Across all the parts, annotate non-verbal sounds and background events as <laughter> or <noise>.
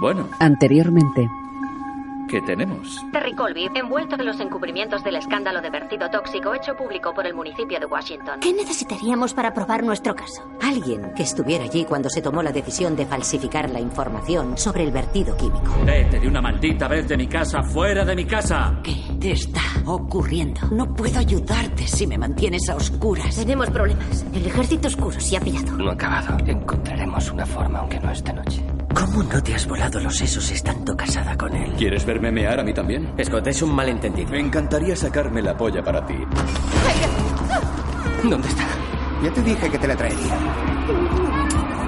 Bueno, Anteriormente, ¿qué tenemos? Terry Colby, envuelto en los encubrimientos del escándalo de vertido tóxico hecho público por el municipio de Washington. ¿Qué necesitaríamos para probar nuestro caso? Alguien que estuviera allí cuando se tomó la decisión de falsificar la información sobre el vertido químico. Vete de una maldita vez de mi casa, fuera de mi casa. ¿Qué te está ocurriendo? No puedo ayudarte si me mantienes a oscuras. Tenemos problemas. El ejército oscuro se ha pirado. No ha acabado. Encontraremos una forma, aunque no esta noche. ¿Cómo no te has volado los sesos estando casada con él? ¿Quieres verme mear a mí también? Scott, es un malentendido. Me encantaría sacarme la polla para ti. ¿Dónde está? Ya te dije que te la traería.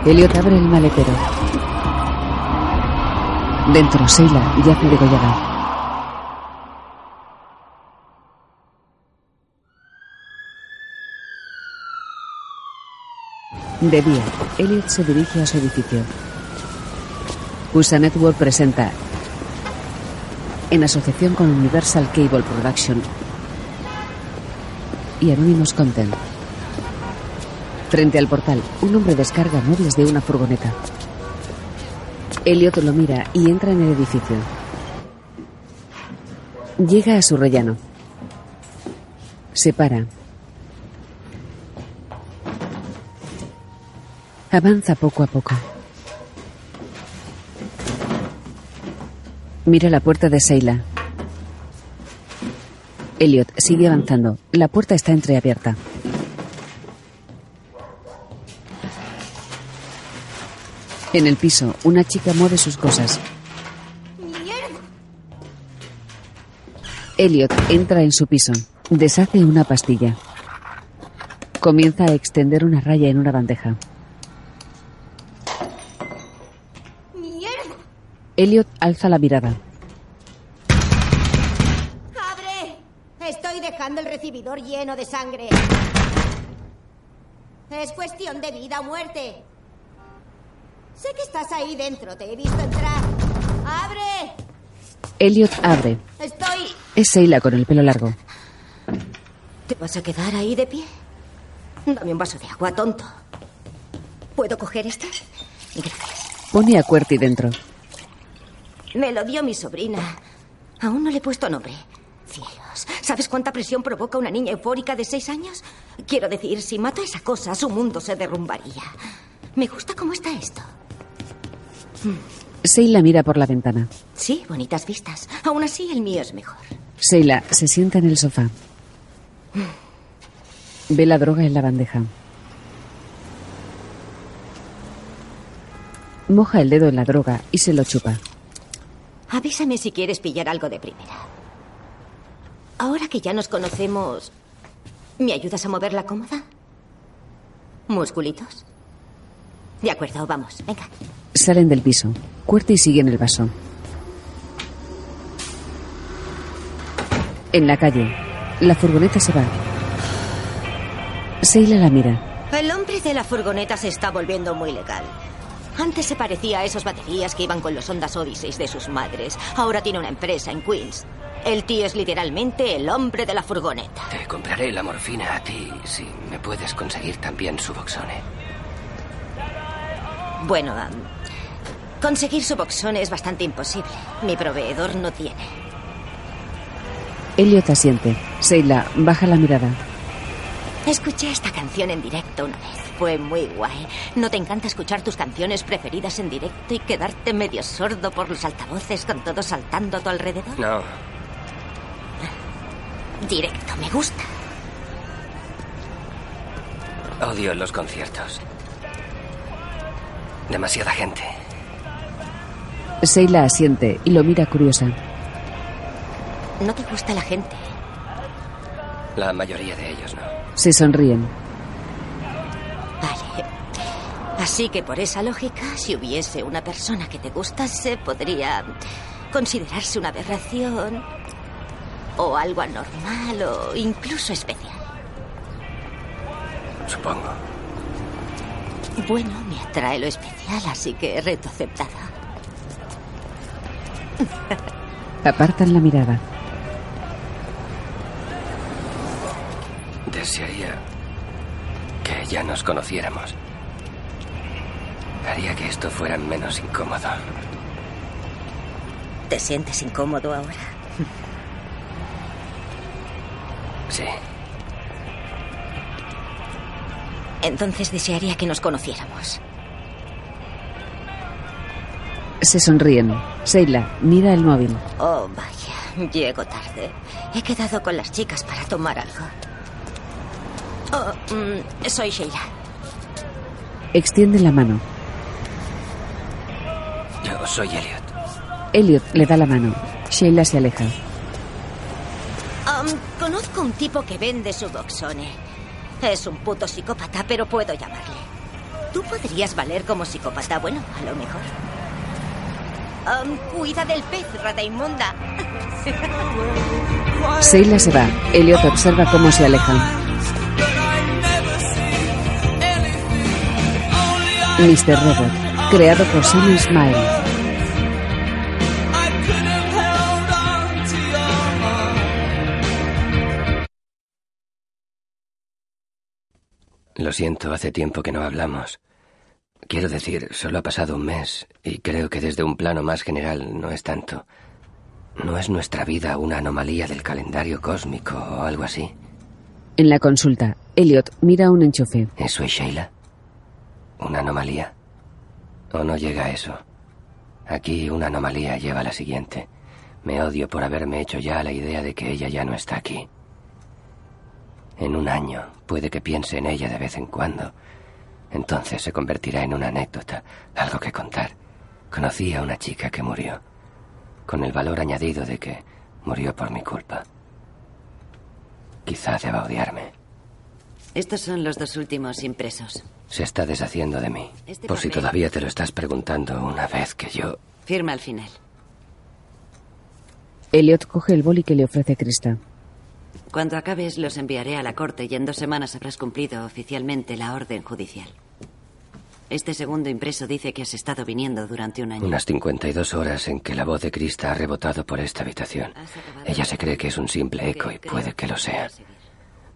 Elliot abre el maletero. Dentro, Sheila yace degollada. De día, Elliot se dirige a su edificio. USA Network presenta, en asociación con Universal Cable Production y Anonymous Content. Frente al portal, un hombre descarga muebles de una furgoneta. Elliot lo mira y entra en el edificio. Llega a su rellano. Se para. Avanza poco a poco. Mira la puerta de Sheila. Elliot sigue avanzando. La puerta está entreabierta. En el piso, una chica mueve sus cosas. Elliot entra en su piso. Deshace una pastilla. Comienza a extender una raya en una bandeja. ¡Mierda! Elliot alza la mirada. ¡Abre! Estoy dejando el recibidor lleno de sangre. Es cuestión de vida o muerte. Sé que estás ahí dentro, te he visto entrar. ¡Abre! Elliot abre. Estoy... Es Sheila con el pelo largo. ¿Te vas a quedar ahí de pie? Dame un vaso de agua, tonto. ¿Puedo coger este? Gracias. Pone a Cuerty dentro. Me lo dio mi sobrina. Aún no le he puesto nombre. Cielos. ¿Sabes cuánta presión provoca una niña eufórica de seis años? Quiero decir, si mato a esa cosa, su mundo se derrumbaría. Me gusta cómo está esto. Sheila mira por la ventana. Sí, bonitas vistas. Aún así, el mío es mejor. Sheila se sienta en el sofá. Ve la droga en la bandeja. Moja el dedo en la droga y se lo chupa. Avísame si quieres pillar algo de primera. Ahora que ya nos conocemos, ¿me ayudas a mover la cómoda? ¿Musculitos? De acuerdo, vamos, venga. Salen del piso. Cuerty sigue en el vaso. En la calle, la furgoneta se va. Sheila la mira. El hombre de la furgoneta se está volviendo muy legal. Antes se parecía a esos baterías que iban con los Hondas Odyssey de sus madres. Ahora tiene una empresa en Queens. El tío es literalmente el hombre de la furgoneta. Te compraré la morfina a ti si me puedes conseguir también su boxone. Bueno, conseguir su boxone es bastante imposible. Mi proveedor no tiene. Elliot asiente. Sheila baja la mirada. Escuché esta canción en directo una vez. Fue muy guay. ¿No te encanta escuchar tus canciones preferidas en directo y quedarte medio sordo por los altavoces con todo saltando a tu alrededor? No, Directo, me gusta. odio los conciertos. Demasiada gente. Sheila asiente y lo mira curiosa. No te gusta la gente. La mayoría de ellos no. Se sonríen. Vale. Así que por esa lógica, si hubiese una persona que te gustase, podría considerarse una aberración o algo anormal o incluso especial. Supongo. Bueno, me atrae lo especial, así que reto aceptada. Apartan la mirada. Desearía que ya nos conociéramos. Haría que esto fuera menos incómodo. ¿Te sientes incómodo ahora? Sí. Entonces desearía que nos conociéramos. Se sonríen. Sheila mira el móvil. Oh, vaya, llego tarde. He quedado con las chicas para tomar algo. Oh, mm, soy Sheila. Extiende la mano. Yo soy Elliot. Elliot le da la mano. Sheila se aleja. Um, conozco un tipo que vende su Suboxone. Es un puto psicópata, pero puedo llamarle. Tú podrías valer como psicópata, bueno, a lo mejor. Um, cuida del pez, rata inmunda. Sheila se va. Elliot observa cómo se alejan. Mr. Robot, creado por Sammy Smile. Lo siento, hace tiempo que no hablamos. Quiero decir, solo ha pasado un mes y creo que desde un plano más general no es tanto. ¿No es nuestra vida una anomalía del calendario cósmico o algo así? En la consulta, Elliot mira un enchufe. ¿Eso es Sheila? ¿Una anomalía? ¿O no llega a eso? Aquí una anomalía lleva la siguiente. Me odio por haberme hecho ya la idea de que ella ya no está aquí. En un año puede que piense en ella de vez en cuando. Entonces se convertirá en una anécdota, algo que contar. Conocí a una chica que murió, con el valor añadido de que murió por mi culpa. Quizá deba odiarme. Estos son los dos últimos impresos. Se está deshaciendo de mí. Este por si todavía te lo estás preguntando una vez que yo... Firma al final. Elliot coge el boli que le ofrece Krista. Cuando acabes los enviaré a la corte y en dos semanas habrás cumplido oficialmente la orden judicial. Este segundo impreso dice que has estado viniendo durante un año. Unas 52 horas en que la voz de Krista ha rebotado por esta habitación. Ella se cree que es un simple eco y puede que lo sea.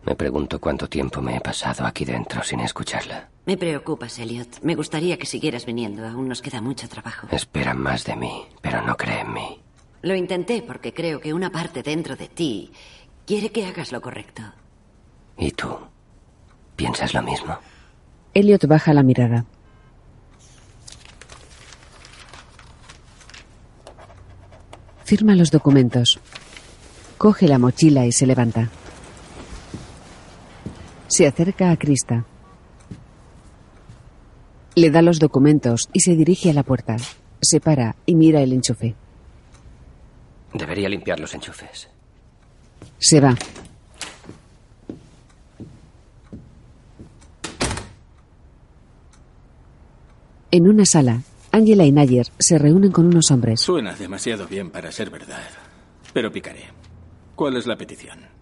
Me pregunto cuánto tiempo me he pasado aquí dentro sin escucharla. Me preocupas, Elliot. Me gustaría que siguieras viniendo. Aún nos queda mucho trabajo. Esperan más de mí, pero no cree en mí. Lo intenté porque creo que una parte dentro de ti quiere que hagas lo correcto. ¿Y tú? ¿Piensas lo mismo? Elliot baja la mirada. Firma los documentos. Coge la mochila y se levanta. Se acerca a Krista. Le da los documentos y se dirige a la puerta. Se para y mira el enchufe. Debería limpiar los enchufes. Se va. En una sala, Angela y Nayer se reúnen con unos hombres. Suena demasiado bien para ser verdad. Pero picaré. ¿Cuál es la petición?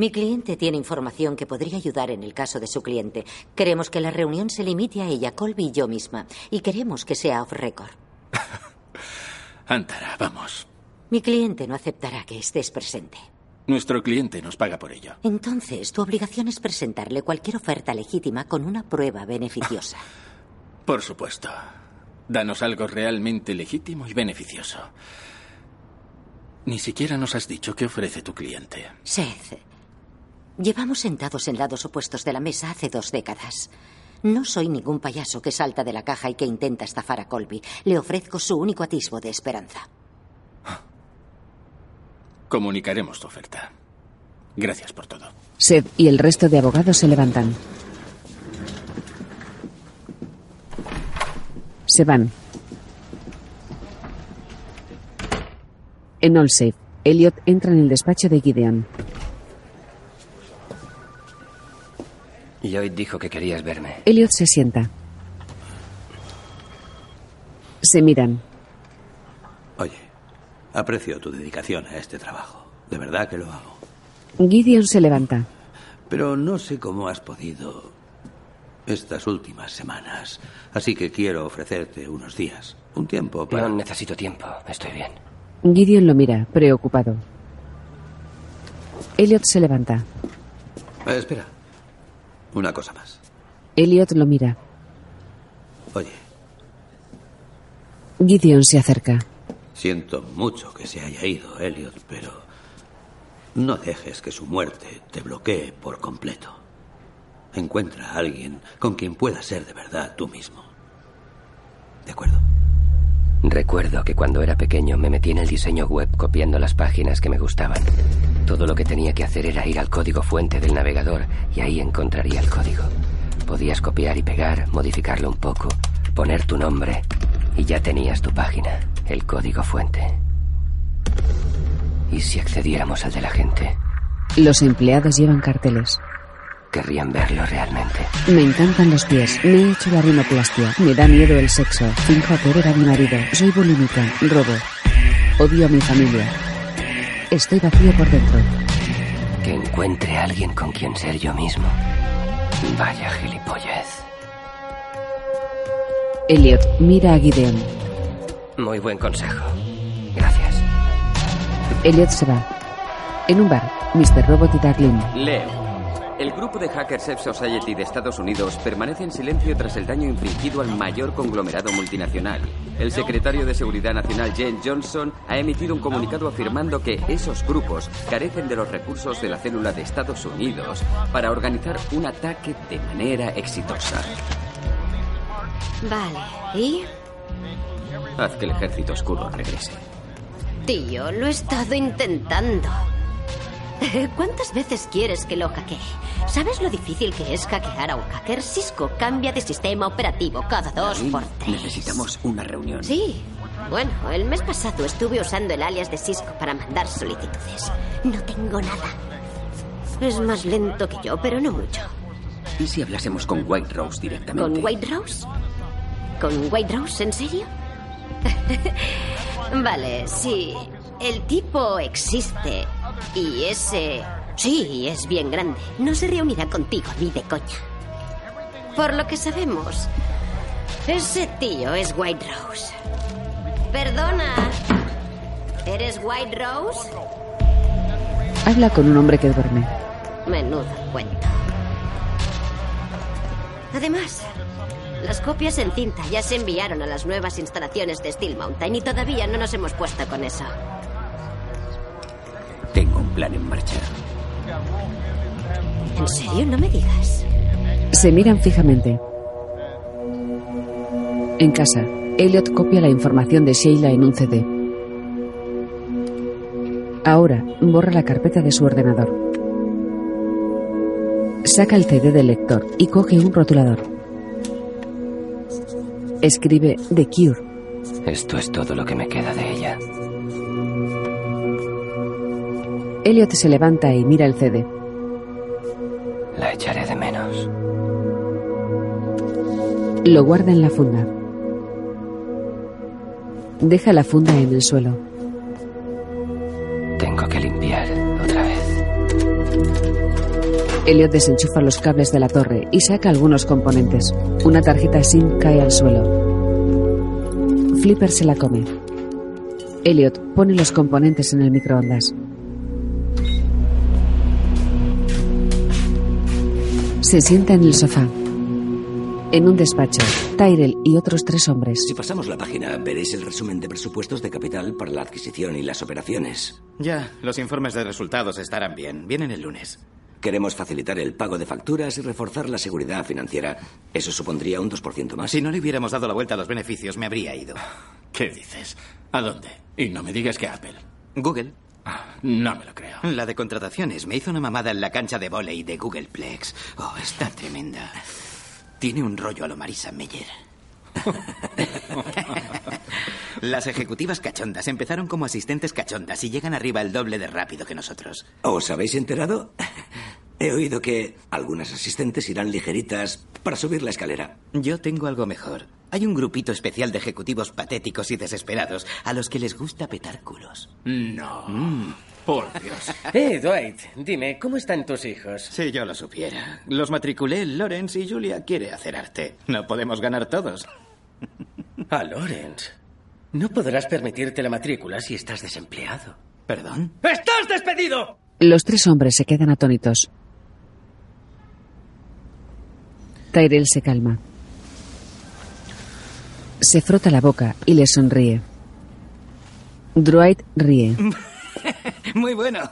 Mi cliente tiene información que podría ayudar en el caso de su cliente. Queremos que la reunión se limite a ella, Colby y yo misma. Y queremos que sea off record. <laughs> Antara, vamos. Mi cliente no aceptará que estés presente. Nuestro cliente nos paga por ello. Entonces, tu obligación es presentarle cualquier oferta legítima con una prueba beneficiosa. <laughs> Por supuesto. Danos algo realmente legítimo y beneficioso. Ni siquiera nos has dicho qué ofrece tu cliente. Seth, llevamos sentados en lados opuestos de la mesa hace dos décadas. No soy ningún payaso que salta de la caja y que intenta estafar a Colby. Le ofrezco su único atisbo de esperanza. Comunicaremos tu oferta. Gracias por todo. Seth y el resto de abogados se levantan. Se van. En Allsafe, Elliot entra en el despacho de Gideon. Lloyd dijo que querías verme. Elliot se sienta. Se miran. Oye, aprecio tu dedicación a este trabajo. De verdad que lo hago. Gideon se levanta. Pero no sé cómo has podido estas últimas semanas. Así que quiero ofrecerte unos días. Un tiempo para... No necesito tiempo. Estoy bien. Gideon lo mira, preocupado. Elliot se levanta. Eh, espera. Una cosa más. Elliot lo mira. Oye, Gideon se acerca. Siento mucho que se haya ido, Elliot, pero no dejes que su muerte te bloquee por completo. Encuentra a alguien con quien puedas ser de verdad tú mismo. ¿De acuerdo? Recuerdo que cuando era pequeño me metí en el diseño web copiando las páginas que me gustaban. Todo lo que tenía que hacer era ir al código fuente del navegador y ahí encontraría el código. Podías copiar y pegar, modificarlo un poco, poner tu nombre y ya tenías tu página, el código fuente. ¿Y si accediéramos al de la gente? Los empleados llevan carteles. Querrían verlo realmente. Me encantan los pies. Me he hecho la rinoplastia. Me da miedo el sexo. Finjo hacer era mi marido. Soy bulímica. Robo. Odio a mi familia. Estoy vacío por dentro. Que encuentre a alguien con quien ser yo mismo. Vaya gilipollez. Elliot mira a Gideon. Muy buen consejo. Gracias. Elliot se va. En un bar, Mr. Robot y Darlene. Leo. El grupo de Hackers F Society de Estados Unidos permanece en silencio tras el daño infligido al mayor conglomerado multinacional. El secretario de Seguridad Nacional, Jane Johnson, ha emitido un comunicado afirmando que esos grupos carecen de los recursos de la célula de Estados Unidos para organizar un ataque de manera exitosa. Vale, ¿y? Haz que el ejército oscuro regrese. Tío, lo he estado intentando. ¿Cuántas veces quieres que lo hackee? ¿Sabes lo difícil que es hackear a un hacker? Cisco cambia de sistema operativo cada dos por tres. Necesitamos una reunión. Sí. Bueno, el mes pasado estuve usando el alias de Cisco para mandar solicitudes. No tengo nada. Es más lento que yo, pero no mucho. ¿Y si hablásemos con White Rose directamente? ¿Con White Rose? ¿Con White Rose? ¿En serio? <laughs> vale, sí. El tipo existe y ese... Sí, es bien grande. No se reunirá contigo ni de coña. Por lo que sabemos, ese tío es White Rose. Perdona. ¿Eres White Rose? Habla con un hombre que duerme. Menudo cuento. Además, las copias en cinta ya se enviaron a las nuevas instalaciones de Steel Mountain y todavía no nos hemos puesto con eso. Plan en marcha. ¿En serio? No me digas. Se miran fijamente. En casa, Elliot copia la información de Sheila en un CD. Ahora borra la carpeta de su ordenador. Saca el CD del lector y coge un rotulador. Escribe The Cure. Esto es todo lo que me queda de ella. Elliot se levanta y mira el CD. La echaré de menos. Lo guarda en la funda. Deja la funda en el suelo. Tengo que limpiar otra vez. Elliot desenchufa los cables de la torre y saca algunos componentes. Una tarjeta SIM cae al suelo. Flipper se la come. Elliot pone los componentes en el microondas. Se sienta en el sofá. En un despacho, Tyrell y otros tres hombres. Si pasamos la página, veréis el resumen de presupuestos de capital para la adquisición y las operaciones. Ya, los informes de resultados estarán bien. Vienen el lunes. Queremos facilitar el pago de facturas y reforzar la seguridad financiera. Eso supondría un 2% más. Si no le hubiéramos dado la vuelta a los beneficios, me habría ido. ¿Qué dices? ¿A dónde? Y no me digas que Apple. Google. No me lo creo. La de contrataciones me hizo una mamada en la cancha de volei de Googleplex. Oh, está tremenda. Tiene un rollo a lo Marisa Meyer. <laughs> Las ejecutivas cachondas empezaron como asistentes cachondas y llegan arriba el doble de rápido que nosotros. ¿Os habéis enterado? He oído que algunas asistentes irán ligeritas para subir la escalera. Yo tengo algo mejor. Hay un grupito especial de ejecutivos patéticos y desesperados a los que les gusta petar culos. No. Mm. Por Dios. <laughs> Eh, Dwight, dime, ¿cómo están tus hijos? Si yo lo supiera. Los matriculé Lawrence y Julia quiere hacer arte. No podemos ganar todos. A <laughs> Lawrence. No podrás permitirte la matrícula si estás desempleado. ¿Perdón? ¡Estás despedido! Los tres hombres se quedan atónitos. Tyrell se calma. Se frota la boca y le sonríe. Dwight ríe. <laughs> Muy bueno.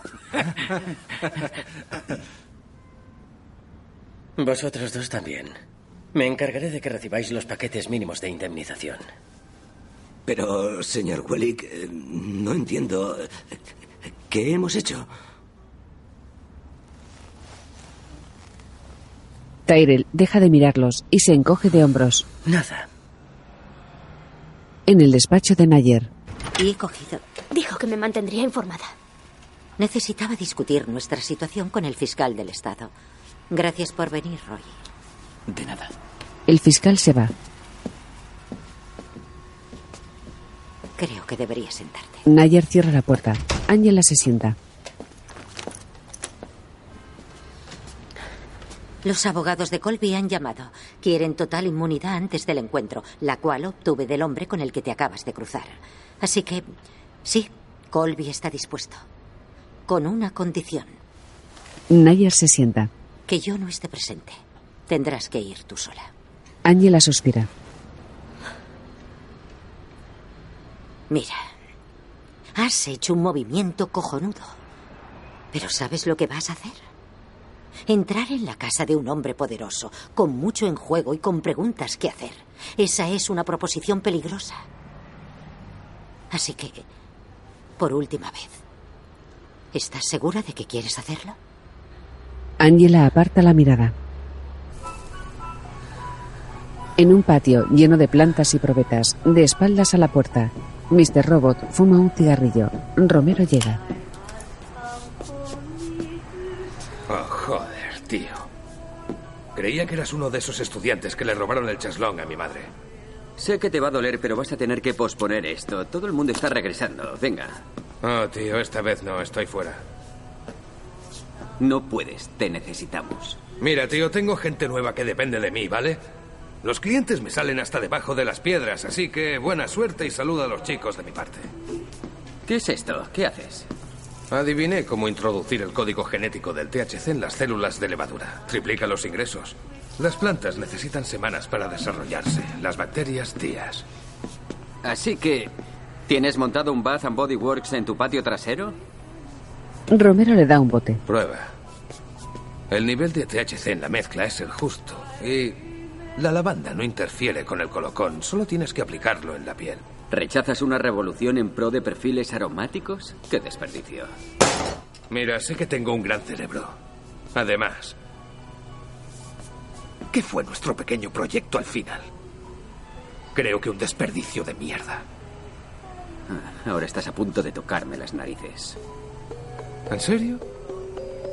Vosotros dos también. Me encargaré de que recibáis los paquetes mínimos de indemnización. Pero, señor Wellick, eh, no entiendo. ¿Qué hemos hecho? Tyrell deja de mirarlos y se encoge de hombros. Nada. En el despacho de Nayer. Y he cogido. Dijo que me mantendría informada. Necesitaba discutir nuestra situación con el fiscal del Estado. Gracias por venir, Roy. De nada. El fiscal se va. Creo que debería sentarte. Nayer cierra la puerta. Angela se sienta. Los abogados de Colby han llamado. Quieren total inmunidad antes del encuentro, la cual obtuve del hombre con el que te acabas de cruzar. Así que, sí, Colby está dispuesto. Con una condición, Nayer se sienta. que yo no esté presente. Tendrás que ir tú sola. Angela suspira. Mira, has hecho un movimiento cojonudo. Pero ¿sabes lo que vas a hacer? Entrar en la casa de un hombre poderoso, con mucho en juego y con preguntas que hacer. Esa es una proposición peligrosa. Así que, por última vez, ¿estás segura de que quieres hacerlo? Angela aparta la mirada. En un patio lleno de plantas y probetas, de espaldas a la puerta, Mr. Robot fuma un cigarrillo. Romero llega. Oh, joder, tío. Creía que eras uno de esos estudiantes que le robaron el chaslón a mi madre. Sé que te va a doler, pero vas a tener que posponer esto. Todo el mundo está regresando. Venga. Oh, tío, esta vez no, estoy fuera. No puedes, te necesitamos. Mira, tío, tengo gente nueva que depende de mí, ¿vale? Los clientes me salen hasta debajo de las piedras, así que buena suerte y saluda a los chicos de mi parte. ¿Qué es esto? ¿Qué haces? Adiviné cómo introducir el código genético del THC en las células de levadura. Triplica los ingresos. Las plantas necesitan semanas para desarrollarse, las bacterias días. Así que, ¿tienes montado un Bath and Body Works en tu patio trasero? Romero le da un bote. Prueba. El nivel de THC en la mezcla es el justo y la lavanda no interfiere con el colocón, solo tienes que aplicarlo en la piel. ¿Rechazas una revolución en pro de perfiles aromáticos? ¡Qué desperdicio! Mira, sé que tengo un gran cerebro. Además, ¿qué fue nuestro pequeño proyecto al final? Creo que un desperdicio de mierda. Ah, Ahora estás a punto de tocarme las narices. ¿En serio?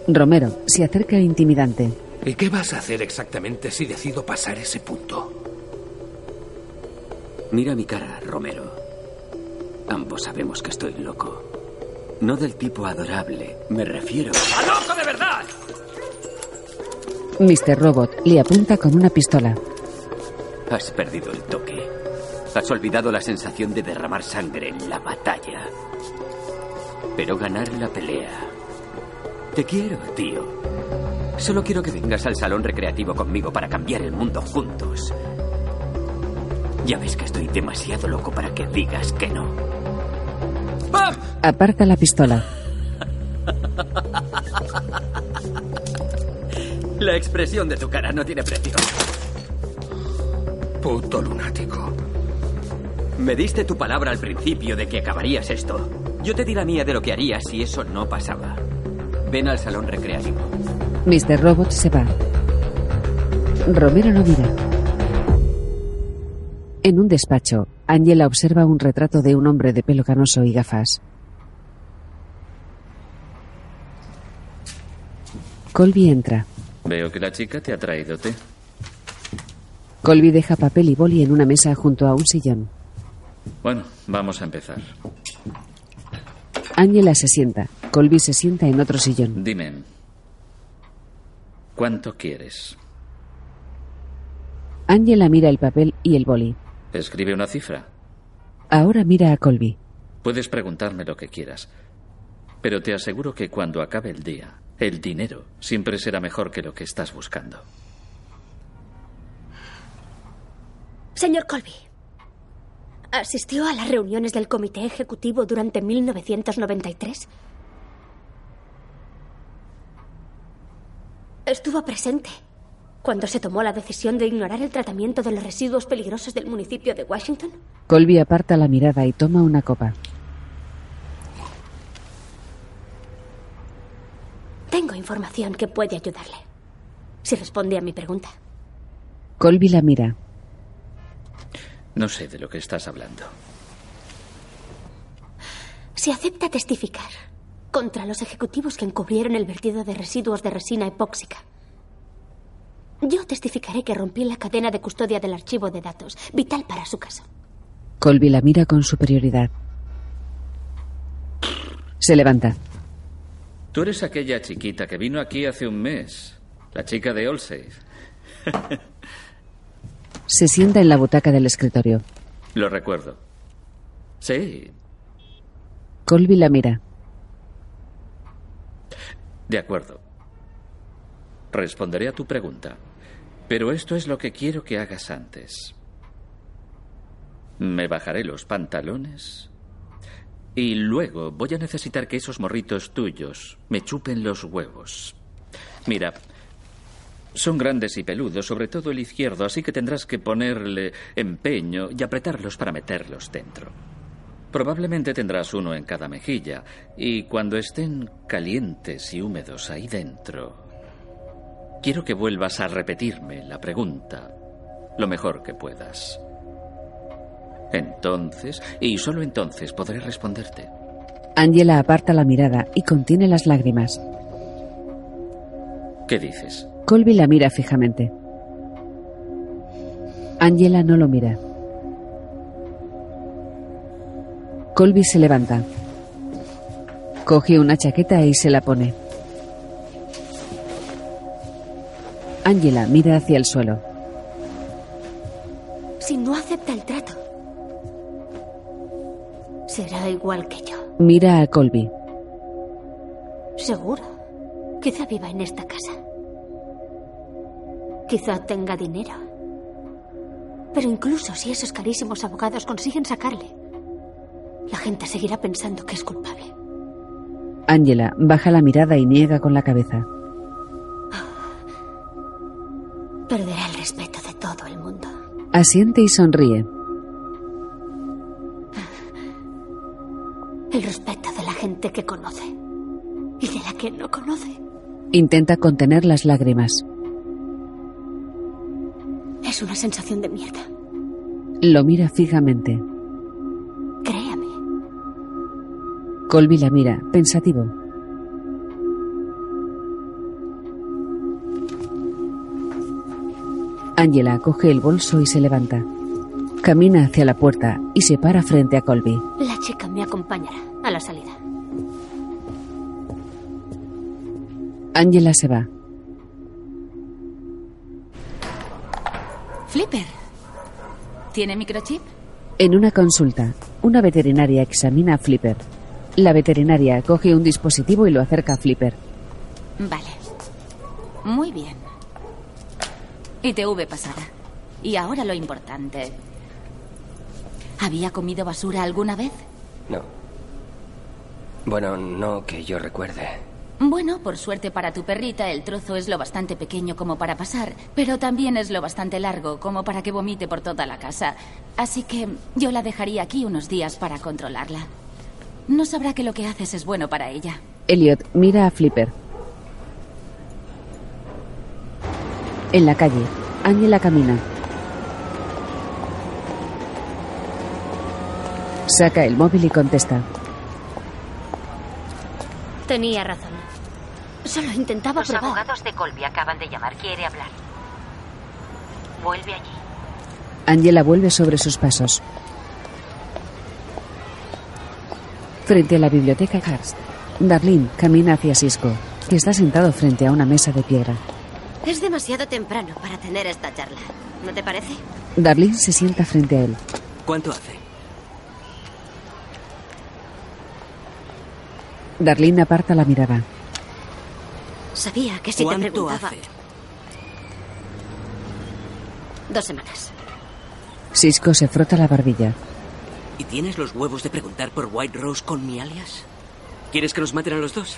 Romero se acerca intimidante. ¿Y qué vas a hacer exactamente si decido pasar ese punto? Mira mi cara, Romero. Ambos sabemos que estoy loco. No del tipo adorable, me refiero. ¡A loco de verdad! Mr. Robot le apunta con una pistola. Has perdido el toque. Has olvidado la sensación de derramar sangre en la batalla. Pero ganar la pelea. Te quiero, tío. Solo quiero que vengas al salón recreativo conmigo para cambiar el mundo juntos. Ya ves que estoy demasiado loco para que digas que no. Aparta la pistola. La expresión de tu cara no tiene precio. Puto lunático. Me diste tu palabra al principio de que acabarías esto. Yo te di la mía de lo que harías si eso no pasaba. Ven al salón recreativo. Mr. Robot se va. Romero lo mira. En un despacho, Angela observa un retrato de un hombre de pelo canoso y gafas. Colby entra. Veo que la chica te ha traído té. Colby deja papel y boli en una mesa junto a un sillón. Bueno, vamos a empezar. Angela se sienta. Colby se sienta en otro sillón. Dime, ¿cuánto quieres? Angela mira el papel y el boli. Escribe una cifra. Ahora mira a Colby. Puedes preguntarme lo que quieras. Pero te aseguro que cuando acabe el día, el dinero siempre será mejor que lo que estás buscando. Señor Colby, ¿Asistió a las reuniones del comité ejecutivo durante 1993? ¿Estuvo presente cuando se tomó la decisión de ignorar el tratamiento de los residuos peligrosos del municipio de Washington? Colby aparta la mirada y toma una copa. Tengo información que puede ayudarle. Si responde a mi pregunta. Colby la mira. No sé de lo que estás hablando. Si acepta testificar contra los ejecutivos que encubrieron el vertido de residuos de resina epóxica, yo testificaré que rompí la cadena de custodia del archivo de datos, vital para su caso. Colby la mira con superioridad. Se levanta. Tú eres aquella chiquita que vino aquí hace un mes. La chica de Allsafe. <laughs> Se sienta en la butaca del escritorio. Lo recuerdo. Sí, Colby la mira. de acuerdo. Responderé a tu pregunta. Pero esto es lo que quiero que hagas antes. Me bajaré los pantalones y luego voy a necesitar que esos morritos tuyos me chupen los huevos. Mira, son grandes y peludos, sobre todo el izquierdo, así que tendrás que ponerle empeño y apretarlos para meterlos dentro. Probablemente tendrás uno en cada mejilla, y cuando estén calientes y húmedos ahí dentro, quiero que vuelvas a repetirme la pregunta lo mejor que puedas. Entonces, y solo entonces, podré responderte. Angela aparta la mirada y contiene las lágrimas. ¿Qué dices? Colby la mira fijamente. Angela no lo mira. Colby se levanta. Coge una chaqueta y se la pone. Angela mira hacia el suelo. Si no acepta el trato, será igual que yo. Mira a Colby. Seguro. Quizá viva en esta casa. Quizá tenga dinero. Pero incluso si esos carísimos abogados consiguen sacarle, la gente seguirá pensando que es culpable. Angela baja la mirada y niega con la cabeza. Perderá el respeto de todo el mundo. Asiente y sonríe. El respeto de la gente que conoce y de la que no conoce. Intenta contener las lágrimas. Es una sensación de mierda. Lo mira fijamente. Créame. Colby la mira, pensativo. Angela coge el bolso y se levanta. Camina hacia la puerta y se para frente a Colby. La chica me acompañará a la salida. Angela se va. Flipper. ¿Tiene microchip? En una consulta, una veterinaria examina a Flipper. La veterinaria coge un dispositivo y lo acerca a Flipper. Vale. Muy bien. ITV pasada. Y ahora lo importante. ¿Había comido basura alguna vez? No. Bueno, no que yo recuerde. Bueno, por suerte para tu perrita, el trozo es lo bastante pequeño como para pasar, pero también es lo bastante largo como para que vomite por toda la casa. Así que yo la dejaría aquí unos días para controlarla. No sabrá que lo que haces es bueno para ella. Elliot mira a Flipper. En la calle, Angela camina. Saca el móvil y contesta. Tenía razón. Solo intentaba Los probar. abogados de Colby acaban de llamar. Quiere hablar. Vuelve allí. Angela vuelve sobre sus pasos. Frente a la biblioteca Hearst, Darlene camina hacia Cisco, que está sentado frente a una mesa de piedra. Es demasiado temprano para tener esta charla. ¿No te parece? Darlene se sienta frente a él. ¿Cuánto hace? Darlene aparta la mirada. Sabía que si te ¿Cuánto preguntaba... hace? Dos semanas. Cisco se frota la barbilla. ¿Y tienes los huevos de preguntar por White Rose con mi alias? ¿Quieres que nos maten a los dos?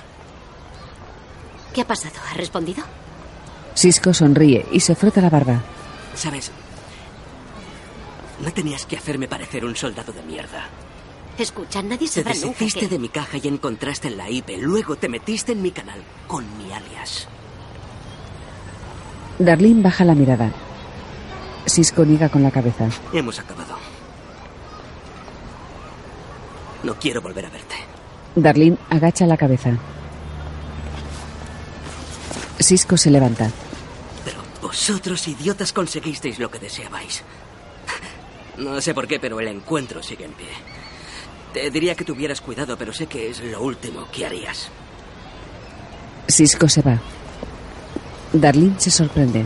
¿Qué ha pasado? ¿Ha respondido? Cisco sonríe y se frota la barba. ¿Sabes? No tenías que hacerme parecer un soldado de mierda. Escucha, nadie Te sabrá nunca deshiciste que... de mi caja y encontraste en la IP. Luego te metiste en mi canal con mi alias. Darlene baja la mirada. Cisco niega con la cabeza. Hemos acabado. No quiero volver a verte. Darlene agacha la cabeza. Cisco se levanta. Vosotros, idiotas, conseguisteis lo que deseabais. No sé por qué, pero el encuentro sigue en pie. Te diría que tuvieras cuidado, pero sé que es lo último que harías. Cisco se va. Darlene se sorprende.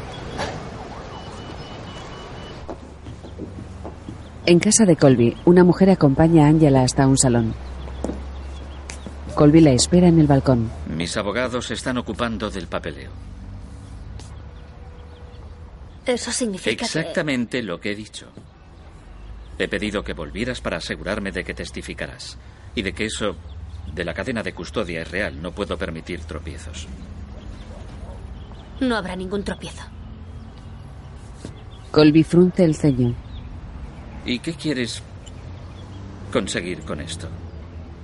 En casa de Colby, una mujer acompaña a Angela hasta un salón. Colby la espera en el balcón. Mis abogados se están ocupando del papeleo. Eso significa Exactamente lo que he dicho. He pedido que volvieras para asegurarme de que testificarás. Y de que eso de la cadena de custodia es real. No puedo permitir tropiezos. no habrá ningún tropiezo. Colby frunce el ceño. ¿Y qué quieres conseguir con esto?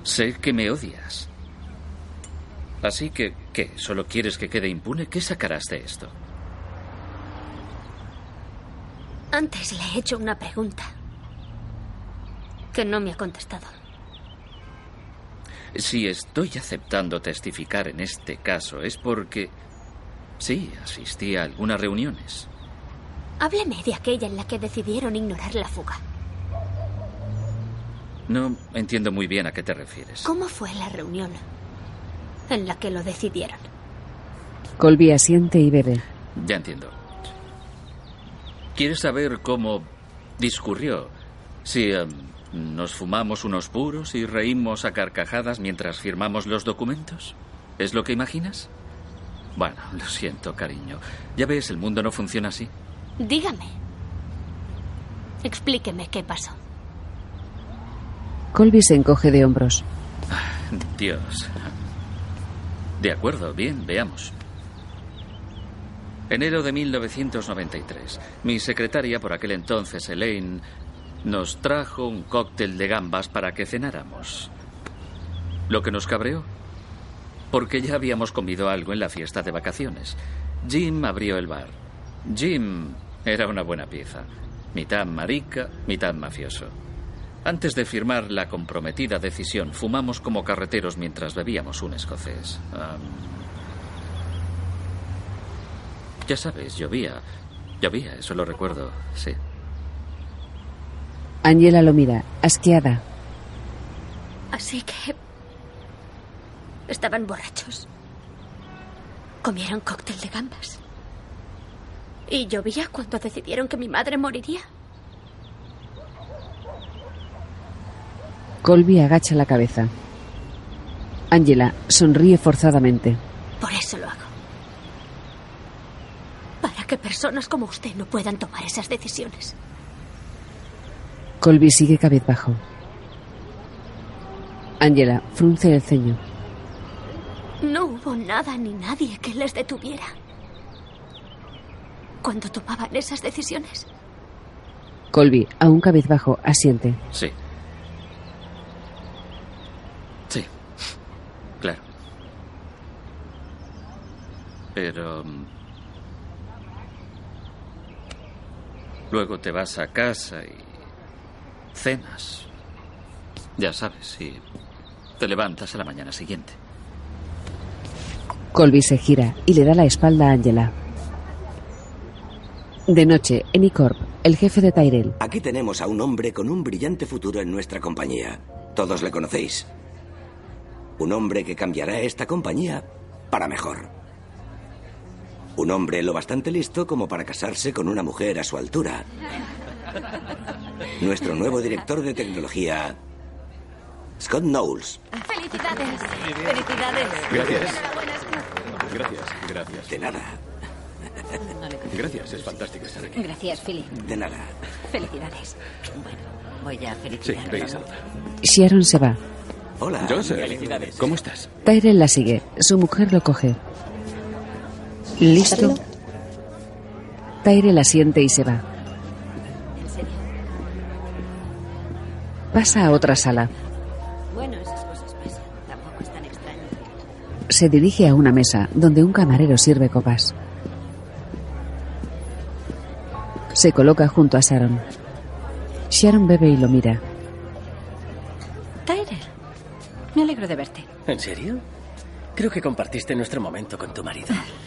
Sé que me odias. Así que, ¿qué? ¿Solo quieres que quede impune? ¿Qué sacarás de esto? Antes le he hecho una pregunta que no me ha contestado. Si estoy aceptando testificar en este caso es porque... Sí, asistí a algunas reuniones. Hábleme de aquella en la que decidieron ignorar la fuga. No entiendo muy bien a qué te refieres. ¿Cómo fue la reunión en la que lo decidieron? Colby asiente y bebe. Ya entiendo. ¿Quieres saber cómo discurrió? Si em, nos fumamos unos puros y reímos a carcajadas mientras firmamos los documentos. ¿Es lo que imaginas? Bueno, lo siento, cariño. Ya ves, el mundo no funciona así. Dígame. Explíqueme qué pasó. Colby se encoge de hombros. Dios. De acuerdo, bien, veamos. Enero de 1993. Mi secretaria, por aquel entonces, Elaine, nos trajo un cóctel de gambas para que cenáramos. Lo que nos cabreó. Porque ya habíamos comido algo en la fiesta de vacaciones. Jim abrió el bar. Jim era una buena pieza. Mitad marica, mitad mafioso. Antes de firmar la comprometida decisión, fumamos como carreteros mientras bebíamos un escocés. Ya sabes, llovía. Llovía, eso lo recuerdo, sí. Angela lo mira, asqueada. Así que... Estaban borrachos. Comieron cóctel de gambas. Y llovía cuando decidieron que mi madre moriría. Colby agacha la cabeza. Angela sonríe forzadamente. Por eso lo hago. Personas como usted no puedan tomar esas decisiones. Colby sigue cabizbajo. Angela frunce el ceño. No hubo nada ni nadie que les detuviera. Cuando tomaban esas decisiones. Colby, aún cabizbajo, asiente. Sí. Sí. Claro. Pero... Luego te vas a casa y cenas. Ya sabes, y te levantas a la mañana siguiente. Colby se gira y le da la espalda a Angela. De noche, en Icorp, el jefe de Tyrell. Aquí tenemos a un hombre con un brillante futuro en nuestra compañía. Todos le conocéis. Un hombre que cambiará esta compañía para mejor. Un hombre lo bastante listo como para casarse con una mujer a su altura. Nuestro nuevo director de tecnología, Scott Knowles. ¡Felicidades! ¡Felicidades! Gracias. Gracias, gracias. De nada. Gracias, es fantástico estar aquí. Gracias, Philip. De nada. Felicidades. Voy a Sí, felicitar. ve y saluda. Sharon se va. Hola. Joseph, ¿cómo estás? Tyrell la sigue. Su mujer lo coge. ¿Listo? Tyrell asiente y se va. Pasa a otra sala. Bueno, esas cosas pasan. Tampoco es tan extraño. Se dirige a una mesa donde un camarero sirve copas. Se coloca junto a Sharon. Sharon bebe y lo mira. Tyler, me alegro de verte. ¿En serio? Creo que compartiste nuestro momento con tu marido. <laughs>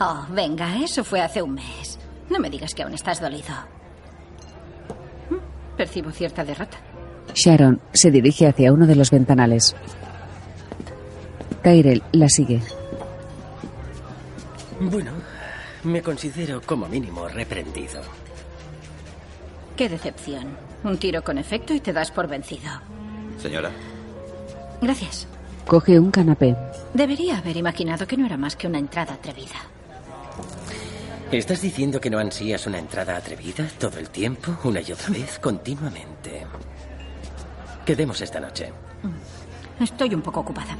Oh, venga, eso fue hace un mes. No me digas que aún estás dolido. Mm, Percibo cierta derrota. Sharon se dirige hacia uno de los ventanales. Tyrell la sigue. Bueno, me considero como mínimo reprendido. Qué decepción. Un tiro con efecto y te das por vencido. Señora. Gracias. Coge un canapé. Debería haber imaginado que no era más que una entrada atrevida. ¿Estás diciendo que no ansías una entrada atrevida todo el tiempo, una y otra vez, continuamente? Quedemos esta noche. Estoy un poco ocupada.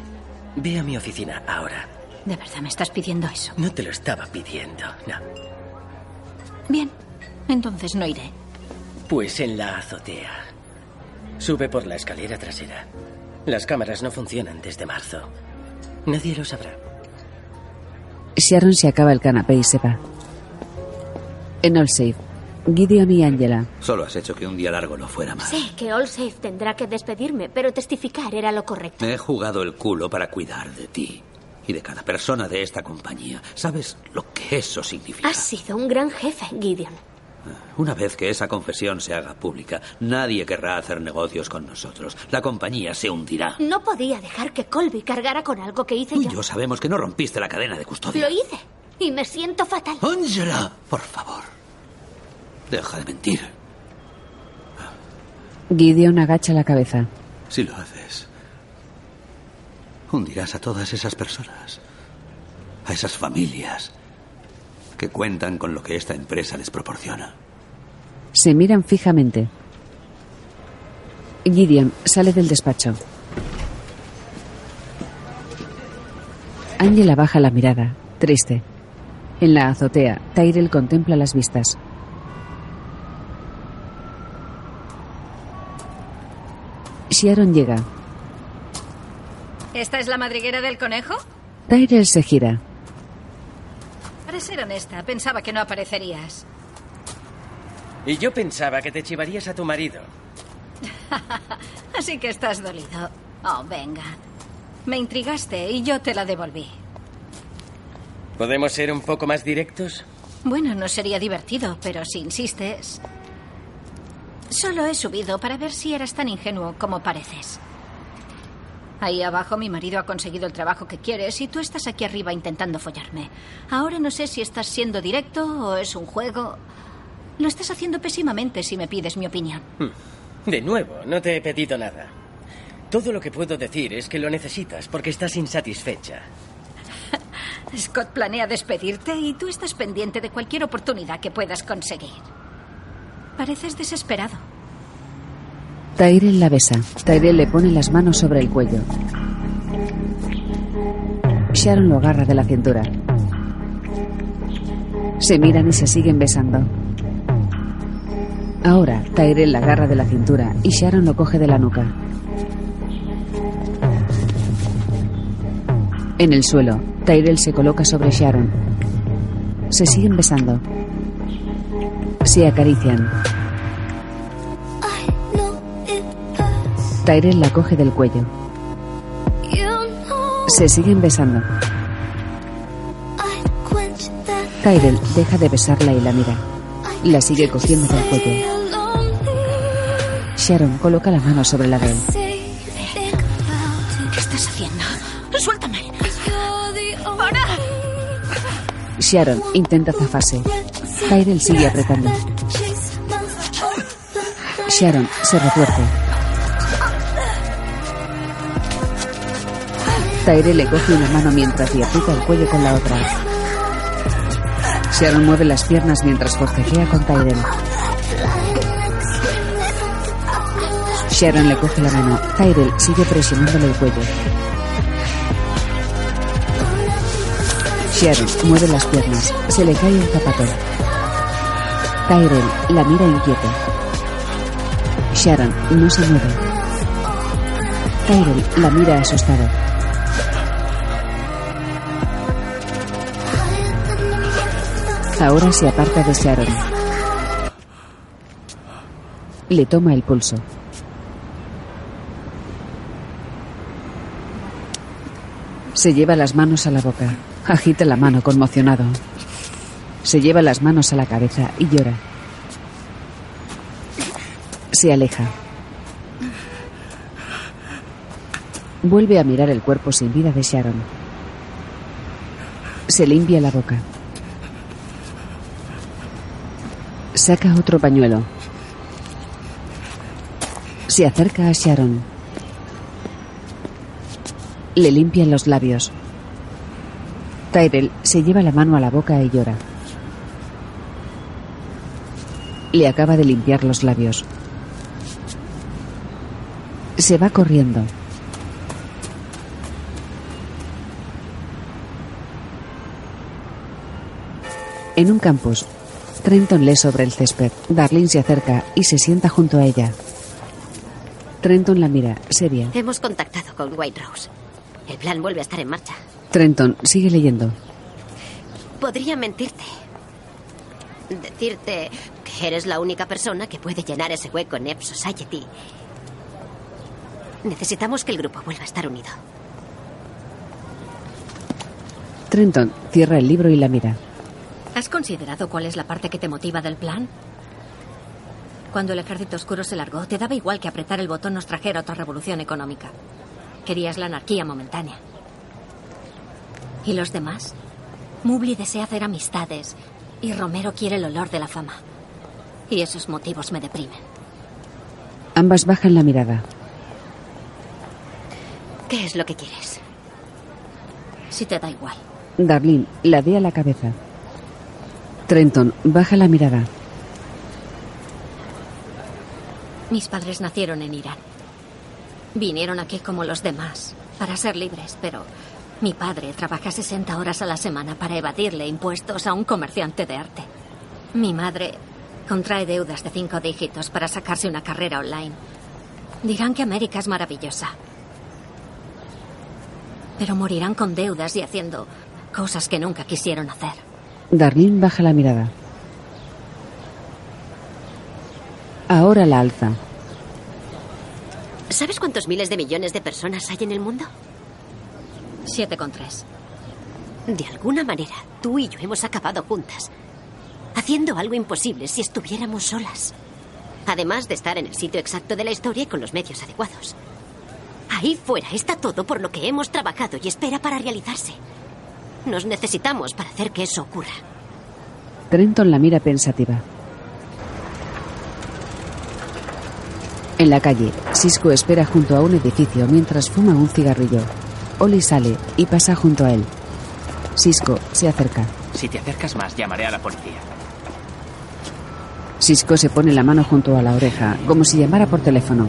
Ve a mi oficina ahora. ¿De verdad me estás pidiendo eso? No te lo estaba pidiendo, no. Bien, entonces no iré. Pues en la azotea. Sube por la escalera trasera. Las cámaras no funcionan desde marzo. Nadie lo sabrá. Sharon se acaba el canapé y se va. En All Safe, Gideon y Angela. Solo has hecho que un día largo no fuera más. Sé que Allsafe tendrá que despedirme, pero testificar era lo correcto. Me he jugado el culo para cuidar de ti y de cada persona de esta compañía. ¿Sabes lo que eso significa? Has sido un gran jefe, Gideon. Una vez que esa confesión se haga pública, nadie querrá hacer negocios con nosotros. La compañía se hundirá. No podía dejar que Colby cargara con algo que hice Tú y yo. yo sabemos que no rompiste la cadena de custodia. Lo hice. Y me siento fatal. Angela, por favor. Deja de mentir. Gideon agacha la cabeza. Si lo haces, hundirás a todas esas personas, a esas familias que cuentan con lo que esta empresa les proporciona. Se miran fijamente. Gideon sale del despacho. Angela baja la mirada, triste. En la azotea, Tyrell contempla las vistas. Sharon llega. ¿Esta es la madriguera del conejo? Tyrell se gira. Ser honesta, pensaba que no aparecerías. Y yo pensaba que te chivarías a tu marido. <laughs> Así que estás dolido. Oh, venga. Me intrigaste y yo te la devolví. ¿Podemos ser un poco más directos? Bueno, no sería divertido, pero si insistes... Solo he subido para ver si eras tan ingenuo como pareces. Ahí abajo mi marido ha conseguido el trabajo que quieres y tú estás aquí arriba intentando follarme. Ahora no sé si estás siendo directo o es un juego. Lo estás haciendo pésimamente si me pides mi opinión. Hmm. De nuevo, no te he pedido nada. Todo lo que puedo decir es que lo necesitas porque estás insatisfecha. <laughs> Scott planea despedirte y tú estás pendiente de cualquier oportunidad que puedas conseguir. Pareces desesperado. Tyrell la besa. Tyrell le pone las manos sobre el cuello. Sharon lo agarra de la cintura. Se miran y se siguen besando. Ahora, Tyrell la agarra de la cintura y Sharon lo coge de la nuca. En el suelo, Tyrell se coloca sobre Sharon. Se siguen besando. Se acarician. Tyrell la coge del cuello. Se siguen besando. Tyrell deja de besarla y la mira. La sigue cogiendo del cuello. Sharon coloca la mano sobre la de él. ¿Qué estás haciendo? ¡Suéltame! ¡Para! Sharon intenta zafarse. Tyrell sigue apretando. Sharon se retuerce. Tyrell le coge una mano mientras le aprieta el cuello con la otra. Sharon mueve las piernas mientras forcejea con Tyrell. Sharon le coge la mano. Tyrell sigue presionándole el cuello. Sharon mueve las piernas. Se le cae el zapato. Tyrell la mira inquieto. Sharon no se mueve. Tyrell la mira asustado. Ahora se aparta de Sharon. Le toma el pulso. Se lleva las manos a la boca. Agita la mano conmocionado. Se lleva las manos a la cabeza y llora. Se aleja. Vuelve a mirar el cuerpo sin vida de Sharon. Se limpia la boca. Saca otro pañuelo. Se acerca a Sharon. Le limpian los labios. Tyrell se lleva la mano a la boca y llora. Le acaba de limpiar los labios. Se va corriendo. En un campus, Trenton lee sobre el césped. Darlene se acerca y se sienta junto a ella. Trenton la mira, seria. Hemos contactado con White Rose. El plan vuelve a estar en marcha. Trenton sigue leyendo. Podría mentirte. Decirte que eres la única persona que puede llenar ese hueco en Ep Society. Necesitamos que el grupo vuelva a estar unido. Trenton cierra el libro y la mira. ¿Has considerado cuál es la parte que te motiva del plan? Cuando el ejército oscuro se largó, te daba igual que apretar el botón nos trajera otra revolución económica. Querías la anarquía momentánea. ¿Y los demás? Mubli desea hacer amistades y Romero quiere el olor de la fama. Y esos motivos me deprimen. Ambas bajan la mirada. ¿Qué es lo que quieres? Si te da igual. Darlene la ve a la cabeza. Trenton baja la mirada. Mis padres nacieron en Irán. Vinieron aquí como los demás, para ser libres, pero mi padre trabaja 60 horas a la semana para evadirle impuestos a un comerciante de arte. Mi madre contrae deudas de cinco dígitos para sacarse una carrera online. Dirán que América es maravillosa. Pero morirán con deudas y haciendo cosas que nunca quisieron hacer. Darlene baja la mirada. Ahora la alza. ¿Sabes cuántos miles de millones de personas hay en el mundo? Siete con tres. De alguna manera, tú y yo hemos acabado juntas, haciendo algo imposible si estuviéramos solas. Además de estar en el sitio exacto de la historia y con los medios adecuados. Ahí fuera está todo por lo que hemos trabajado y espera para realizarse. Nos necesitamos para hacer que eso ocurra. Trenton la mira pensativa. En la calle, Cisco espera junto a un edificio mientras fuma un cigarrillo. Oli sale y pasa junto a él. Cisco se acerca. Si te acercas más, llamaré a la policía. Cisco se pone la mano junto a la oreja, como si llamara por teléfono.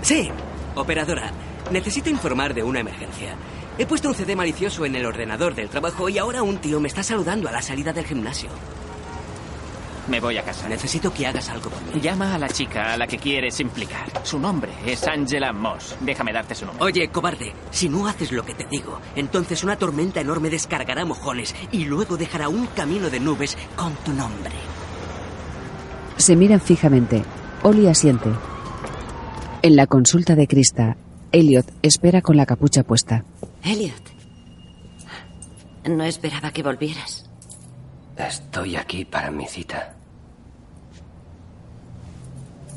Sí, operadora. Necesito informar de una emergencia. He puesto un CD malicioso en el ordenador del trabajo y ahora un tío me está saludando a la salida del gimnasio. Me voy a casa. Necesito que hagas algo por mí. Llama a la chica a la que quieres implicar. Su nombre es Angela Moss. Déjame darte su nombre. Oye, cobarde, si no haces lo que te digo, entonces una tormenta enorme descargará mojones y luego dejará un camino de nubes con tu nombre. Se miran fijamente. Oli asiente. En la consulta de Krista, Elliot espera con la capucha puesta. Elliot. No esperaba que volvieras. Estoy aquí para mi cita.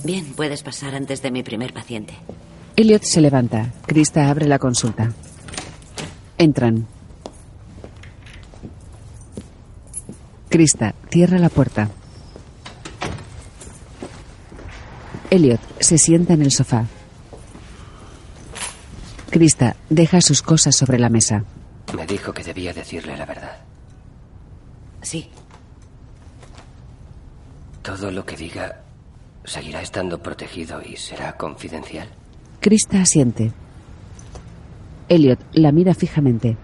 Bien, puedes pasar antes de mi primer paciente. Elliot se levanta. Krista abre la consulta. Entran. Krista cierra la puerta. Elliot se sienta en el sofá. Krista deja sus cosas sobre la mesa. Me dijo que debía decirle la verdad. Sí. Todo lo que diga seguirá estando protegido y será confidencial. Krista asiente. Elliot la mira fijamente.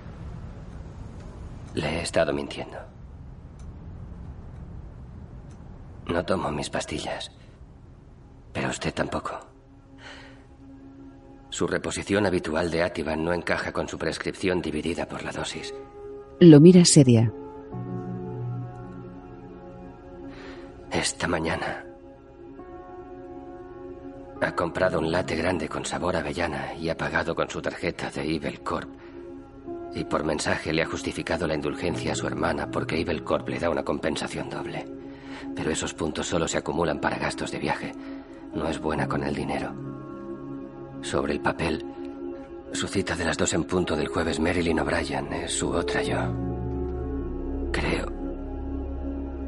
Le he estado mintiendo. No tomo mis pastillas. Pero usted tampoco. Su reposición habitual de Ativan no encaja con su prescripción dividida por la dosis. Lo mira seria. Esta mañana ha comprado un latte grande con sabor avellana y ha pagado con su tarjeta de Evil Corp. Y por mensaje le ha justificado la indulgencia a su hermana porque Evil Corp le da una compensación doble. Pero esos puntos solo se acumulan para gastos de viaje. No es buena con el dinero. Sobre el papel, su cita de las dos en punto del jueves Marilyn O'Brien es su otra yo. Creo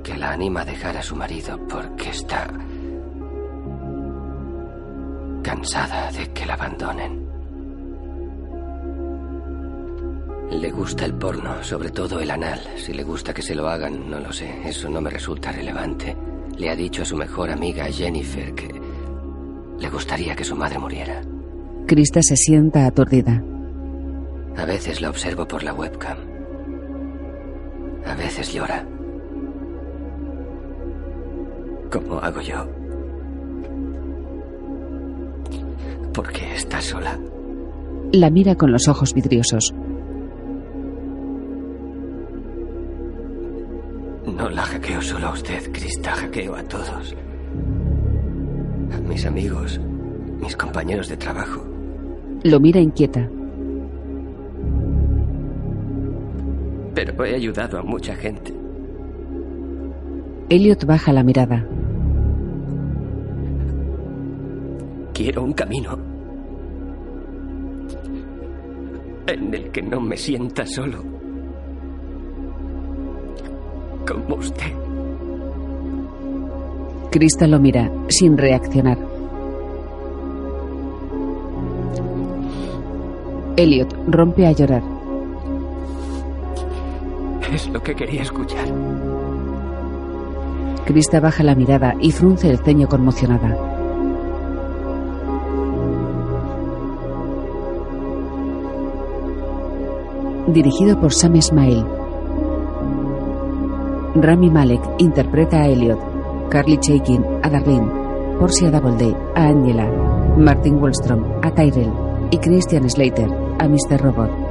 que la anima a dejar a su marido porque está cansada de que la abandonen. Le gusta el porno, sobre todo el anal. Si le gusta que se lo hagan, no lo sé. Eso no me resulta relevante. Le ha dicho a su mejor amiga Jennifer que le gustaría que su madre muriera. Krista se sienta aturdida. A veces la observo por la webcam. A veces llora. Como hago yo. Porque está sola. La mira con los ojos vidriosos. No la hackeo solo a usted, Krista, hackeo a todos. A mis amigos, mis compañeros de trabajo. Lo mira inquieta. Pero he ayudado a mucha gente. Elliot baja la mirada. Quiero un camino en el que no me sienta solo. Como usted. Krista lo mira, sin reaccionar. Elliot rompe a llorar. Es lo que quería escuchar. Krista baja la mirada y frunce el ceño conmocionada. Dirigido por Sam Ismail. Rami Malek interpreta a Elliot, Carly Chaikin a Darlene, Portia Doubleday a Angela, Martin Wallstrom a Tyrell y Christian Slater a Mr. Robot.